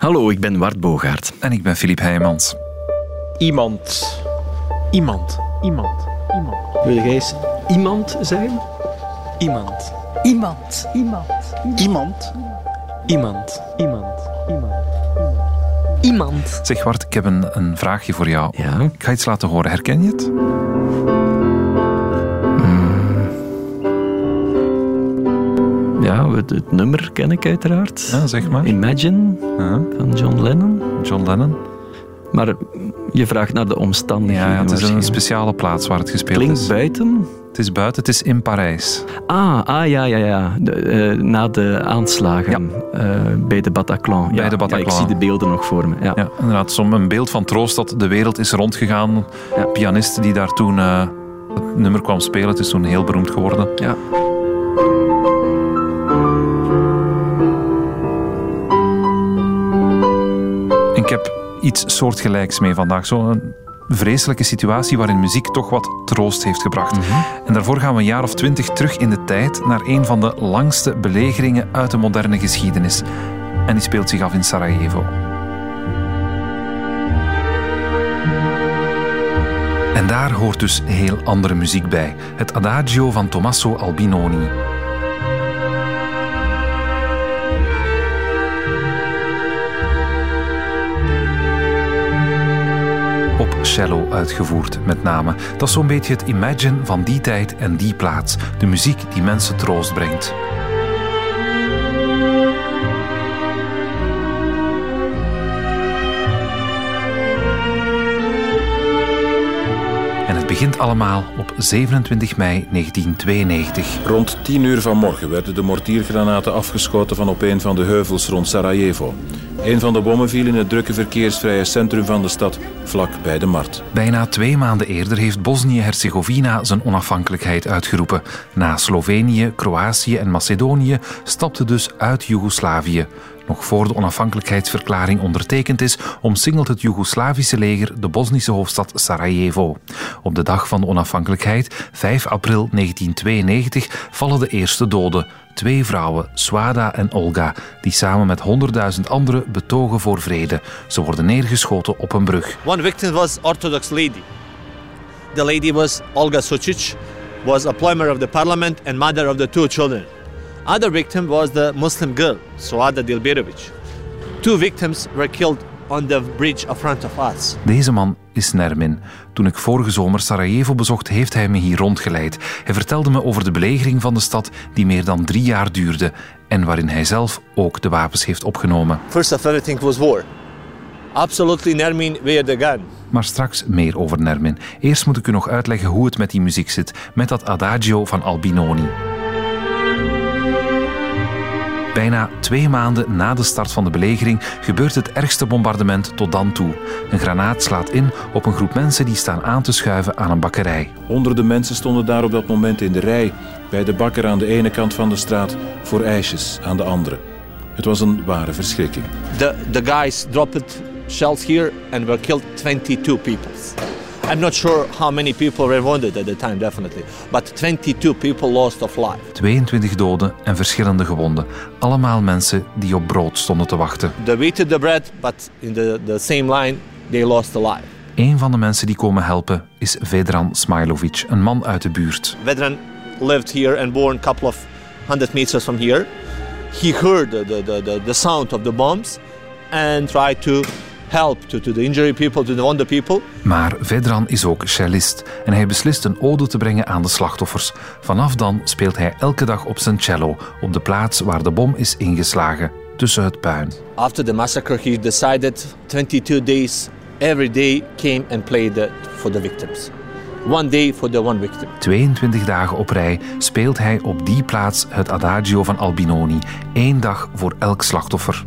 Hallo, ik ben Wart Bogaert. En ik ben Filip Heijmans. Iemand. Iemand. Iemand. Iemand. Wil jij eens iemand zeggen? Iemand. Iemand. Iemand. Iemand. Iemand. Iemand. Iemand. Iemand. Zeg Wart, ik heb een, een vraagje voor jou. Ja. Ik ga iets laten horen. Herken je het? Ja, het, het nummer ken ik uiteraard. Ja, zeg maar. Imagine Ja, van John Lennon. John Lennon. Maar je vraagt naar de omstandigheden. Ja, het is een speciale plaats waar het gespeeld Klinkt is. buiten. Het is buiten, het is in Parijs. Ah, ah ja, ja, ja. De, eh, na de aanslagen eh, bij de Bataclan. Bij ja, de Bataclan. Ja, ik zie de beelden nog voor me. Ja. Ja, inderdaad. Som een beeld van troost dat de wereld is rondgegaan. Pianist die daar toen eh, het nummer kwam spelen. Het is toen heel beroemd geworden. Ja. Heb iets soortgelijks mee vandaag. Zo'n vreselijke situatie waarin muziek toch wat troost heeft gebracht. En daarvoor gaan we een jaar of twintig terug in de tijd naar een van de langste belegeringen uit de moderne geschiedenis. En die speelt zich af in Sarajevo. En daar hoort dus heel andere muziek bij. Het Adagio van Tommaso Albinoni. Cello uitgevoerd, met name. Dat is zo'n beetje het imagine van die tijd en die plaats. De muziek die mensen troost brengt. Begint allemaal op 27 mei 1992. Rond 10 uur vanmorgen werden de mortiergranaten afgeschoten van op een van de heuvels rond Sarajevo. Een van de bommen viel in het drukke verkeersvrije centrum van de stad, vlak bij de markt. Bijna twee maanden eerder heeft Bosnië-Herzegovina zijn onafhankelijkheid uitgeroepen. Na Slovenië, Kroatië en Macedonië stapte dus uit Joegoslavië. Nog voor de onafhankelijkheidsverklaring ondertekend is, omsingelt het Joegoslavische leger de Bosnische hoofdstad Sarajevo. Op de dag van de onafhankelijkheid, 5 april 1992, vallen de eerste doden. Twee vrouwen, Swada en Olga, die samen met 100.000 anderen betogen voor vrede. Ze worden neergeschoten op een brug. One victim was Orthodox lady. The lady was Olga Sucic, was a plumber of the parliament and mother of the two children. Other victim was the Muslim girl, Suada Dilberovic. Two victims were killed on the bridge in front of us. Deze man is Nermin. Toen ik vorige zomer Sarajevo bezocht, heeft hij me hier rondgeleid. Hij vertelde me over de belegering van de stad die meer dan drie jaar duurde en waarin hij zelf ook de wapens heeft opgenomen. First of everything was war. Absolutely Nermin wear the gun. Maar straks meer over Nermin. Eerst moet ik u nog uitleggen hoe het met die muziek zit, met dat adagio van Albinoni. Bijna twee maanden na de start van de belegering gebeurt het ergste bombardement tot dan toe. Een granaat slaat in op een groep mensen die staan aan te schuiven aan een bakkerij. Honderden mensen stonden daar op dat moment in de rij, bij de bakker aan de ene kant van de straat, voor ijsjes aan de andere. Het was een ware verschrikking. The, the guys dropped shells here and were killed 22 people. I'm not sure how many people were wounded at the time, definitely, but 22 people lost of life. 22 doden en verschillende gewonden. Allemaal mensen die op brood stonden te wachten. They waited the bread, but in the, the same line, they lost a life. Een van de mensen die komen helpen is Vedran Smailovic, een man uit de buurt. Veteran lived here and born a couple of hundred meters from here. He heard the, the, the, the sound of the bombs and tried to help to, to the injured people, to the wounded people. Maar Vedran is ook cellist en hij beslist een ode te brengen aan de slachtoffers. Vanaf dan speelt hij elke dag op zijn cello, op de plaats waar de bom is ingeslagen, tussen het puin. After the massacre, he decided 22 days, every day came and played for the victims. One day for the one victim. 22 dagen op rij speelt hij op die plaats het adagio van Albinoni. Eén dag voor elk slachtoffer.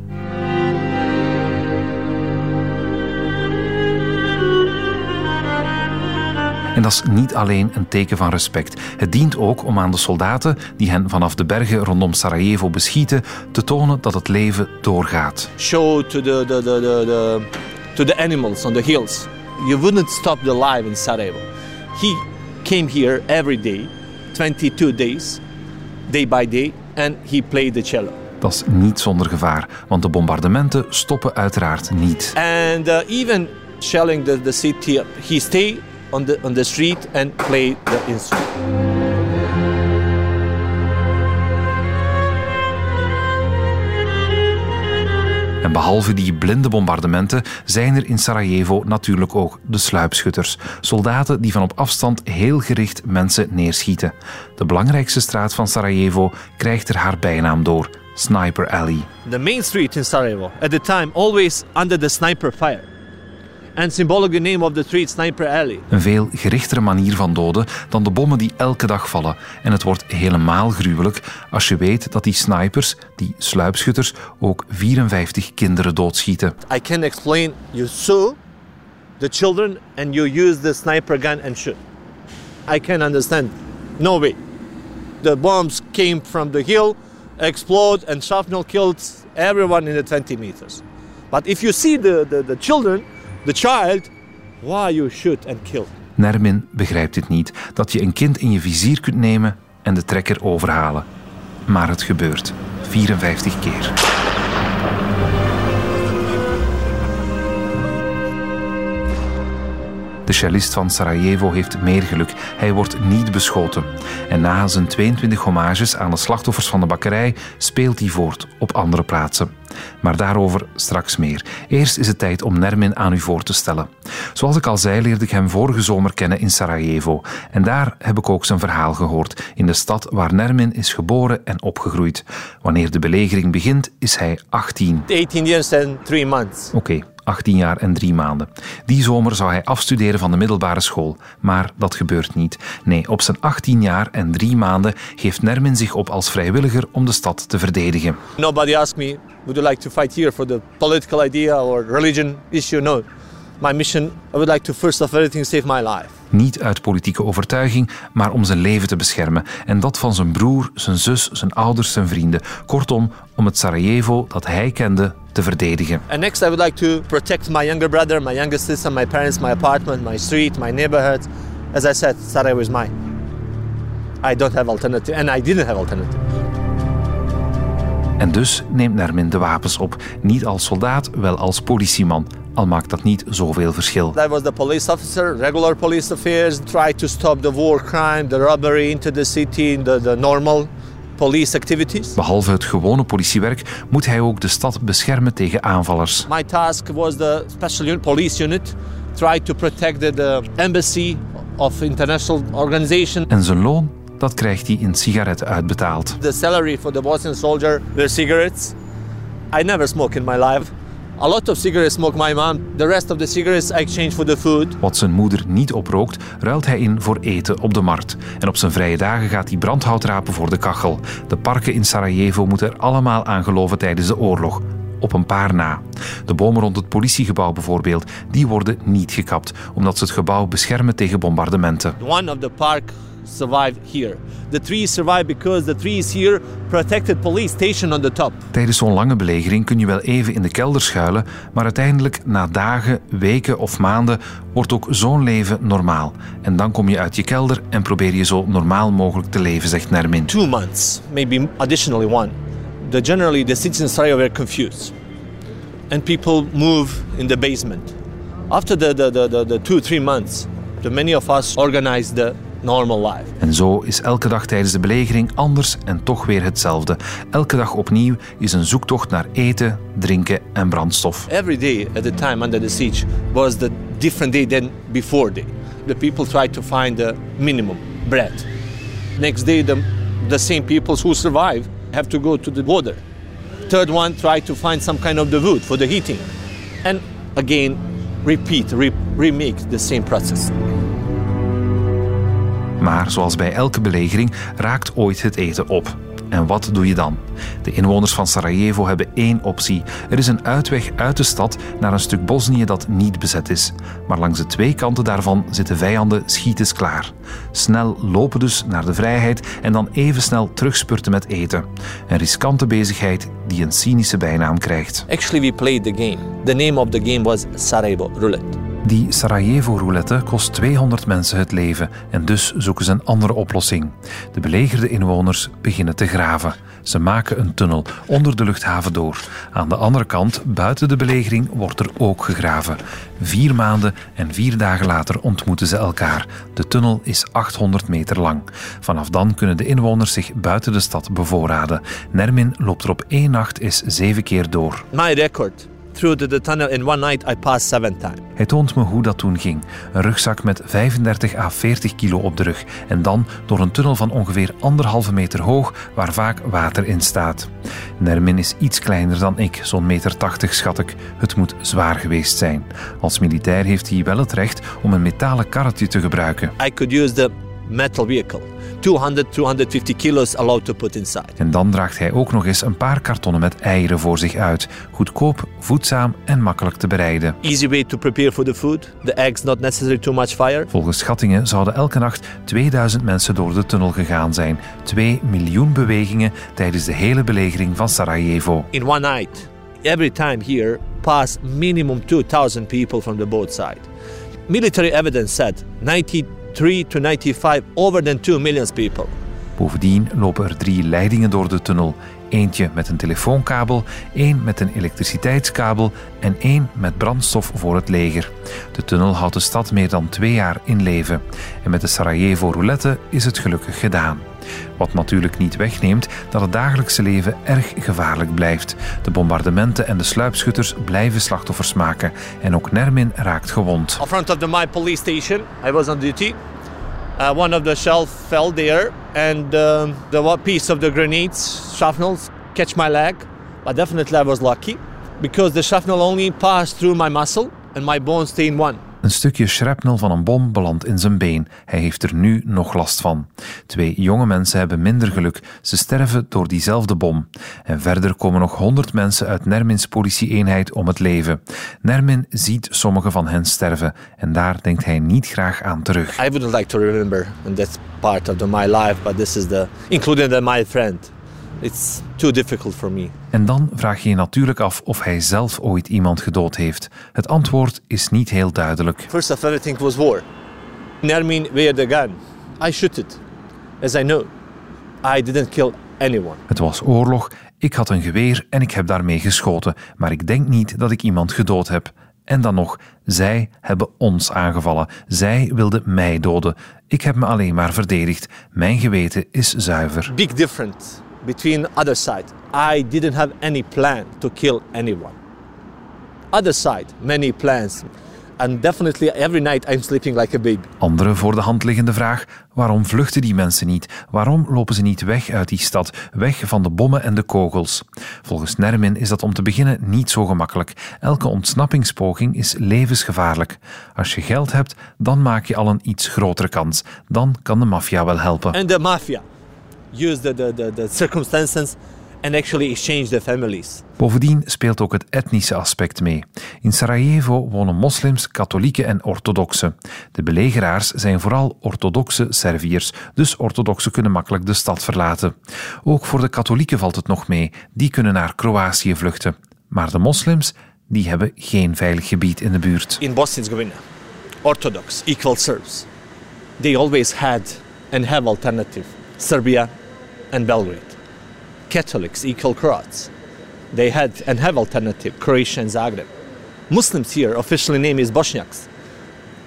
En dat is niet alleen een teken van respect. Het dient ook om aan de soldaten die hen vanaf de bergen rondom Sarajevo beschieten te tonen dat het leven doorgaat. Show to the, the, the, to the animals on the hills. You wouldn't stop the life in Sarajevo. He came here every day, 22 days, day by day, and he played the cello. Dat is niet zonder gevaar, want de bombardementen stoppen uiteraard niet. And uh, even shelling the, the city, he stay on the on the street and play the instrument. En behalve die blinde bombardementen zijn er in Sarajevo natuurlijk ook de sluipschutters. Soldaten die van op afstand heel gericht mensen neerschieten. De belangrijkste straat van Sarajevo krijgt er haar bijnaam door: Sniper Alley. The main street in Sarajevo at the time always under the sniper fire. And symbolic the name of the street Sniper Alley. Een veel gerichtere manier van doden dan de bommen die elke dag vallen. En het wordt helemaal gruwelijk als je weet dat die snipers, die sluipschutters, ook 54 kinderen doodschieten. I can explain you saw the children and you use the sniper gun and shoot. I can understand. No way. The bombs came from the hill, explode and shrapnel killed everyone in the 20 meters. But if you see the, the, the children, the child, why you shoot and kill? Nermin begrijpt dit niet, dat je een kind in je vizier kunt nemen en de trekker overhalen. Maar het gebeurt. 54 keer. De cellist van Sarajevo heeft meer geluk. Hij wordt niet beschoten. En na zijn 22 hommages aan de slachtoffers van de bakkerij speelt hij voort op andere plaatsen. Maar daarover straks meer. Eerst is het tijd om Nermin aan u voor te stellen. Zoals ik al zei, leerde ik hem vorige zomer kennen in Sarajevo. En daar heb ik ook zijn verhaal gehoord, in de stad waar Nermin is geboren en opgegroeid. Wanneer de belegering begint, is hij 18. 18 years and 3 months. Oké, 18 jaar en 3 maanden. Die zomer zou hij afstuderen van de middelbare school, maar dat gebeurt niet. Nee, op zijn 18 jaar en 3 maanden geeft Nermin zich op als vrijwilliger om de stad te verdedigen. Nobody asked me, would you like to fight here for the political idea or religion issue? No. My mission, I would like to first of everything save my life. Niet uit politieke overtuiging, maar om zijn leven te beschermen. En dat van zijn broer, zijn zus, zijn ouders, zijn vrienden. Kortom, om het Sarajevo dat hij kende te verdedigen. And next, I would like to protect my younger brother, my younger sister, my parents, my apartment, my street, my neighborhood. As I said, Sarajevo is mine. I don't have alternative, and I didn't have alternative. En dus neemt Nermin de wapens op. Niet als soldaat, wel als politieman. Al maakt dat niet zoveel verschil. I was the police officer, regular police affairs, tried to stop the war crime, the robbery into the city, the, the normal police activities. Behalve het gewone politiewerk moet hij ook de stad beschermen tegen aanvallers. My task was the special unit, police unit, try to protect the, the embassy of international organization. En zijn loon, dat krijgt hij in sigaretten uitbetaald. The salary for the Bosnian soldier were cigarettes. I never smoked in my life. A lot of cigarettes smoke my mom. The rest of the cigarettes I exchange for the food. Wat zijn moeder niet oprookt, ruilt hij in voor eten op de markt. En op zijn vrije dagen gaat hij brandhout rapen voor de kachel. De parken in Sarajevo moeten er allemaal aan geloven tijdens de oorlog. Op een paar na. De bomen rond het politiegebouw bijvoorbeeld, die worden niet gekapt, omdat ze het gebouw beschermen tegen bombardementen. One of the park survived here. The trees survived because the trees here protected police station on the top. Tijdens zo'n lange belegering kun je wel even in de kelder schuilen, maar uiteindelijk na dagen, weken of maanden wordt ook zo'n leven normaal. En dan kom je uit je kelder en probeer je zo normaal mogelijk te leven, zegt Nermin. Two months, maybe additionally one. The, generally, the citizens in Sarajevo were confused. And people move in the basement. After the, the, the, the, the two, three months, the many of us organized the normal life. En zo is elke dag tijdens de belegering anders en toch weer hetzelfde. Elke dag opnieuw is een zoektocht naar eten, drinken en brandstof. Every day at the time under the siege was the different day than before day. The people tried to find the minimum bread. Next day, the, the same people who survive have to go to the border. Third one tried to find some kind of the wood for the heating. And again, repeat, re- remake the same process. Maar zoals bij elke belegering raakt ooit het eten op. En wat doe je dan? De inwoners van Sarajevo hebben één optie. Er is een uitweg uit de stad naar een stuk Bosnië dat niet bezet is. Maar langs de twee kanten daarvan zitten vijanden schietens klaar. Snel lopen dus naar de vrijheid en dan even snel terugspurten met eten. Een riskante bezigheid die een cynische bijnaam krijgt. Actually, we played the game. The name of the game was Sarajevo Roulette. Die Sarajevo-roulette kost 200 mensen het leven en dus zoeken ze een andere oplossing. De belegerde inwoners beginnen te graven. Ze maken een tunnel onder de luchthaven door. Aan de andere kant, buiten de belegering, wordt er ook gegraven. Vier maanden en vier dagen later ontmoeten ze elkaar. De tunnel is 800 meter lang. Vanaf dan kunnen de inwoners zich buiten de stad bevoorraden. Nermin loopt er op één nacht eens zeven keer door. My record through the, the tunnel in one night, I passed seven times. Hij toont me hoe dat toen ging. Een rugzak met 35 à 40 kilo op de rug. En dan door een tunnel van ongeveer anderhalve meter hoog, waar vaak water in staat. Nermin is iets kleiner dan ik, zo'n meter 80 schat ik. Het moet zwaar geweest zijn. Als militair heeft hij wel het recht om een metalen karretje te gebruiken. I could use the metal vehicle. 200, 250 kilos allowed to put inside. En dan draagt hij ook nog eens een paar kartonnen met eieren voor zich uit. Goedkoop, voedzaam en makkelijk te bereiden. Easy way to prepare for the food. The eggs not necessary too much fire. Volgens schattingen zouden elke nacht 2000 mensen door de tunnel gegaan zijn. 2 miljoen bewegingen tijdens de hele belegering van Sarajevo. In one night, every time here pass minimum 2000 people from the both side. Military evidence said 93 to 95 over than 2 million people. Bovendien lopen er drie leidingen door de tunnel. Eentje met een telefoonkabel, één met een elektriciteitskabel en één met brandstof voor het leger. De tunnel houdt de stad meer dan twee jaar in leven. En met de Sarajevo roulette is het gelukkig gedaan. Wat natuurlijk niet wegneemt dat het dagelijkse leven erg gevaarlijk blijft. De bombardementen en de sluipschutters blijven slachtoffers maken. En ook Nermin raakt gewond. In front of the my police station, I was on duty. Uh, one of the shells fell there, and um, the piece of the grenades, shrapnels, catch my leg. But definitely I was lucky because the shrapnel only passed through my muscle and my bone stayed in one. Een stukje shrapnel van een bom belandt in zijn been. Hij heeft er nu nog last van. Twee jonge mensen hebben minder geluk. Ze sterven door diezelfde bom. En verder komen nog honderd mensen uit Nermins politieeenheid om het leven. Nermin ziet sommige van hen sterven. En daar denkt hij niet graag aan terug. I wouldn't like to remember, and that's part of my life, but this is the, including the, my friend. It's too difficult for me. En dan vraag je je natuurlijk af of hij zelf ooit iemand gedood heeft. Het antwoord is niet heel duidelijk. First of everything was war. Nermin where the gun. I shoot it, as I know. I didn't kill anyone. Het was oorlog, ik had een geweer en ik heb daarmee geschoten, maar ik denk niet dat ik iemand gedood heb. En dan nog, zij hebben ons aangevallen. Zij wilden mij doden. Ik heb me alleen maar verdedigd. Mijn geweten is zuiver. Big difference between other side. I didn't have any plan to kill anyone. Other side, many plans. And definitely every night I'm sleeping like a baby. Andere voor de hand liggende vraag: waarom vluchten die mensen niet? Waarom lopen ze niet weg uit die stad, weg van de bommen en de kogels? Volgens Nermin is dat om te beginnen niet zo gemakkelijk. Elke ontsnappingspoging is levensgevaarlijk. Als je geld hebt, dan maak je al een iets grotere kans. Dan kan de maffia wel helpen. And the mafia use the, the, the, the circumstances and actually exchange the families. Bovendien speelt ook het etnische aspect mee. In Sarajevo wonen moslims, katholieken en orthodoxen. De belegeraars zijn vooral orthodoxe Serviërs, dus orthodoxen kunnen makkelijk de stad verlaten. Ook voor de katholieken valt het nog mee, die kunnen naar Kroatië vluchten. Maar de moslims, die hebben geen veilig gebied in de buurt. In Bosnia-Herzegovina, Orthodox equal Serbs. They always had and have alternative. Serbia and Belgrade. Catholics equal Croats. They had and have alternative Croatia and Zagreb. Muslims here officially name is Bosniaks.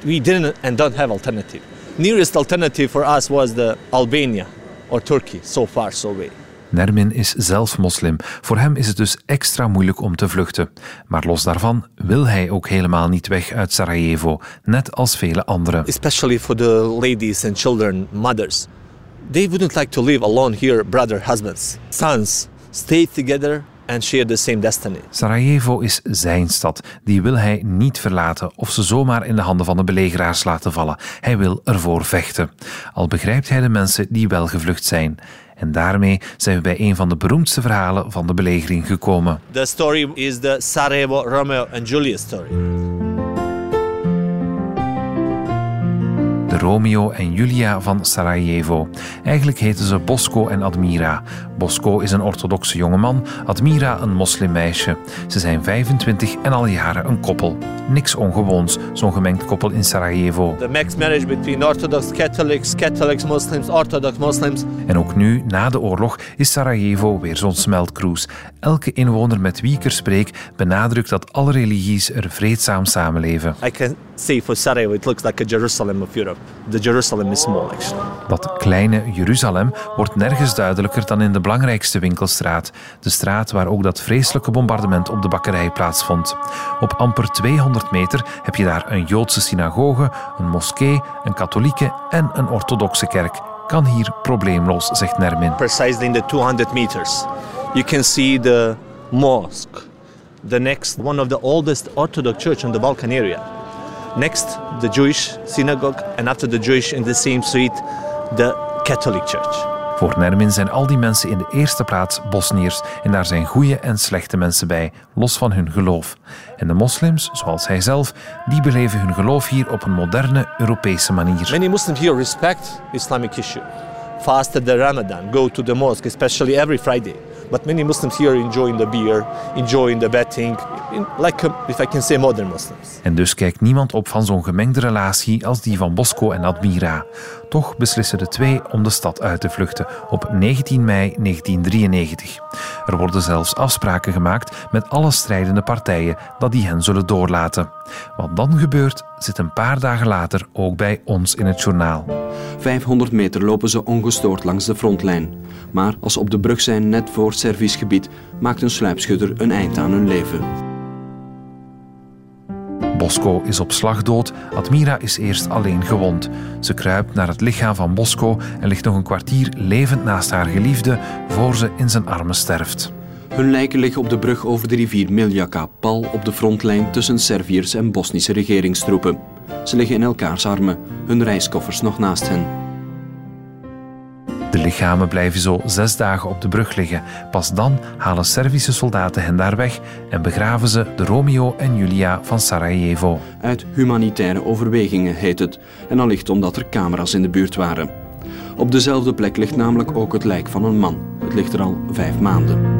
We didn't and don't have alternative. Nearest alternative for us was the Albania or Turkey. So far, so away. Nermin is zelf moslim. Voor hem is het dus extra moeilijk om te vluchten. Maar los daarvan wil hij ook helemaal niet weg uit Sarajevo, net als vele anderen. Especially for the ladies and children, mothers. They wouldn't like to live alone here, brother, husbands, sons. Stay together and share the same destiny. Sarajevo is zijn stad. Die wil hij niet verlaten of ze zomaar in de handen van de belegeraars laten vallen. Hij wil ervoor vechten. Al begrijpt hij de mensen die wel gevlucht zijn. En daarmee zijn we bij een van de beroemdste verhalen van de belegering gekomen. The story is the Sarajevo Romeo and Juliet story. De Romeo en Julia van Sarajevo. Eigenlijk heten ze Bosco en Admira. Bosco is een orthodoxe jongeman, Admira een moslimmeisje. Ze zijn 25 en al jaren een koppel. Niks ongewoons, zo'n gemengd koppel in Sarajevo. The mixed marriage between Orthodox Catholics, Catholics Muslims, Orthodox Muslims. En ook nu, na de oorlog, is Sarajevo weer zo'n smeltkroes. Elke inwoner met wie ik er spreek benadrukt dat alle religies er vreedzaam samenleven. I can say for Sarajevo, it looks like a Jerusalem of Europe. The Jerusalem is small, actually. Dat kleine Jeruzalem wordt nergens duidelijker dan in de belangrijkste winkelstraat. De straat waar ook dat vreselijke bombardement op de bakkerij plaatsvond. Op amper 200 meter heb je daar een Joodse synagoge, een moskee, een katholieke en een orthodoxe kerk. Kan hier probleemloos, zegt Nermin. Precisely in the 200 meters. You can see the mosque, the next one of the oldest Orthodox church in the Balkan area. Next, the Jewish synagogue, and after the Jewish in the same street, the Catholic church. Voor Nermin zijn al die mensen in de eerste plaats Bosniërs en daar zijn goede en slechte mensen bij, los van hun geloof. En de moslims, zoals hij zelf, die beleven hun geloof hier op een moderne Europese manier. Many Muslims here respect Islamic issue. Fast the Ramadan, go to the mosque, especially every Friday. But many Muslims here enjoying the beer, enjoying the betting, in, like, if I can say, modern Muslims. En dus kijkt niemand op van zo'n gemengde relatie als die van Bosco en Admira. Toch beslissen de twee om de stad uit te vluchten op 19 mei 1993. Er worden zelfs afspraken gemaakt met alle strijdende partijen dat die hen zullen doorlaten. Wat dan gebeurt, zit een paar dagen later ook bij ons in het journaal. 500 meter lopen ze ongestoord langs de frontlijn. Maar als ze op de brug zijn net voor het servicegebied, maakt een sluipschutter een eind aan hun leven. Bosco is op slag dood, Admira is eerst alleen gewond. Ze kruipt naar het lichaam van Bosco en ligt nog een kwartier levend naast haar geliefde voor ze in zijn armen sterft. Hun lijken liggen op de brug over de rivier Miljaka, pal op de frontlijn tussen Serviërs en Bosnische regeringstroepen. Ze liggen in elkaars armen, hun reiskoffers nog naast hen. De lichamen blijven zo zes dagen op de brug liggen. Pas dan halen Servische soldaten hen daar weg en begraven ze de Romeo en Julia van Sarajevo. Uit humanitaire overwegingen heet het, en allicht omdat er camera's in de buurt waren. Op dezelfde plek ligt namelijk ook het lijk van een man. Het ligt er al vijf maanden.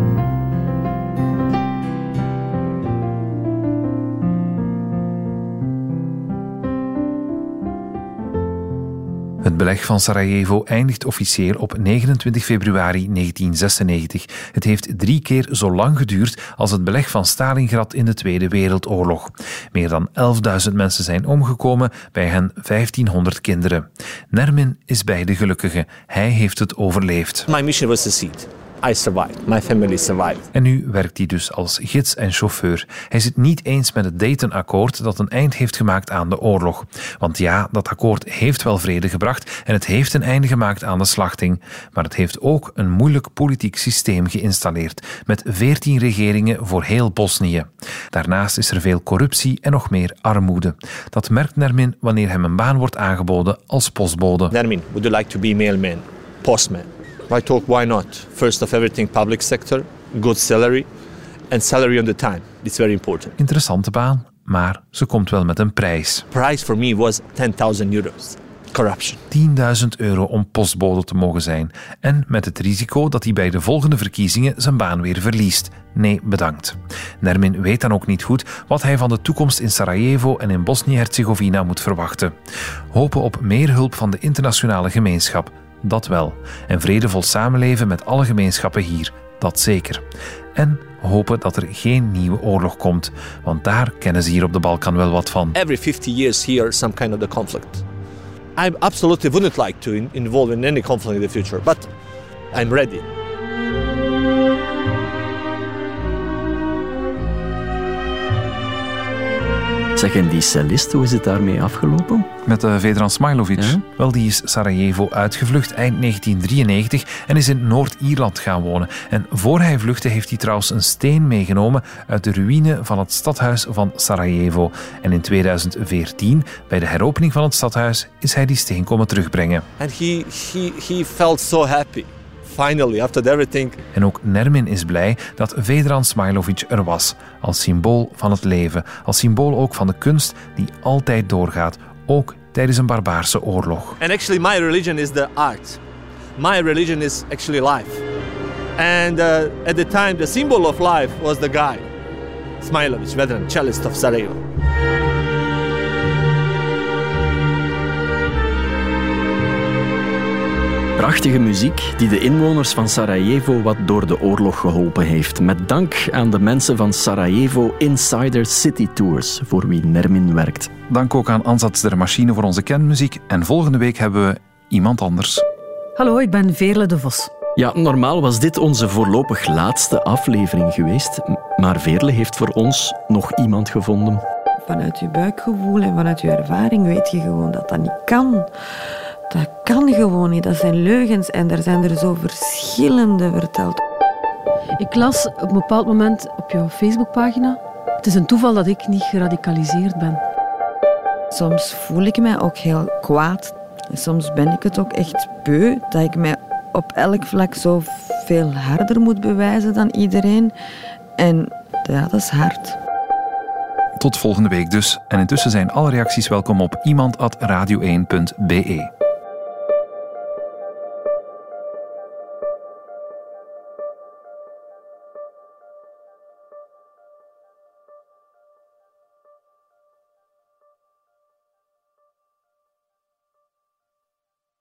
Het beleg van Sarajevo eindigt officieel op 29 februari 1996. Het heeft drie keer zo lang geduurd als het beleg van Stalingrad in de Tweede Wereldoorlog. Meer dan 11.000 mensen zijn omgekomen, bij hen 1500 kinderen. Nermin is bij de gelukkigen. Hij heeft het overleefd. My mission was to succeed. I survived. My family survived. En nu werkt hij dus als gids en chauffeur. Hij zit niet eens met het Dayton-akkoord dat een eind heeft gemaakt aan de oorlog. Want ja, dat akkoord heeft wel vrede gebracht en het heeft een einde gemaakt aan de slachting. Maar het heeft ook een moeilijk politiek systeem geïnstalleerd, met veertien regeringen voor heel Bosnië. Daarnaast is er veel corruptie en nog meer armoede. Dat merkt Nermin wanneer hem een baan wordt aangeboden als postbode. Nermin, would you like to be mailman, postman? I talk, why not? First of everything, public sector, good salary, and salary on the time. It's very important. Interessante baan, maar ze komt wel met een prijs. Price for me was 10,000 euros. Corruption. 10.000 euro om postbode te mogen zijn. En met het risico dat hij bij de volgende verkiezingen zijn baan weer verliest. Nee, bedankt. Nermin weet dan ook niet goed wat hij van de toekomst in Sarajevo en in Bosnië-Herzegovina moet verwachten. Hopen op meer hulp van de internationale gemeenschap dat wel. En vredevol samenleven met alle gemeenschappen hier, dat zeker. En hopen dat er geen nieuwe oorlog komt, want daar kennen ze hier op de Balkan wel wat van. Every 50 years here, some kind of the conflict. I absolutely wouldn't like to in, involve in any conflict in the future, but I'm ready. Zeg, en die cellist, hoe is het daarmee afgelopen? Met uh, Vedran Smailovic. Ja? Wel, die is Sarajevo uitgevlucht eind 1993 en is in Noord-Ierland gaan wonen. En voor hij vluchtte heeft hij trouwens een steen meegenomen uit de ruïne van het stadhuis van Sarajevo. En in 2014, bij de heropening van het stadhuis, is hij die steen komen terugbrengen. And he, he, he felt so happy. Finally, after everything, En ook Nermin is blij dat Vedran Smailovic er was, als symbool van het leven, als symbool ook van de kunst die altijd doorgaat, ook tijdens een barbaarse oorlog. And actually, my religion is the art. My religion is actually life. And uh, at the time, the symbol of life was the guy, Smilovic, veteran cellist of Sarajevo. Prachtige muziek die de inwoners van Sarajevo wat door de oorlog geholpen heeft. Met dank aan de mensen van Sarajevo Insider City Tours, voor wie Nermin werkt. Dank ook aan Ansatz der Machine voor onze kenmuziek. En volgende week hebben we iemand anders. Hallo, ik ben Veerle de Vos. Ja, normaal was dit onze voorlopig laatste aflevering geweest. Maar Veerle heeft voor ons nog iemand gevonden. Vanuit je buikgevoel en vanuit je ervaring weet je gewoon dat dat niet kan. Dat kan gewoon niet. Dat zijn leugens en er zijn er zo verschillende verteld. Ik las op een bepaald moment op jouw Facebookpagina. Het is een toeval dat ik niet geradicaliseerd ben. Soms voel ik mij ook heel kwaad. Soms ben ik het ook echt beu dat ik mij op elk vlak zo veel harder moet bewijzen dan iedereen. En ja, dat is hard. Tot volgende week dus. En intussen zijn alle reacties welkom op iemand.radio1.be.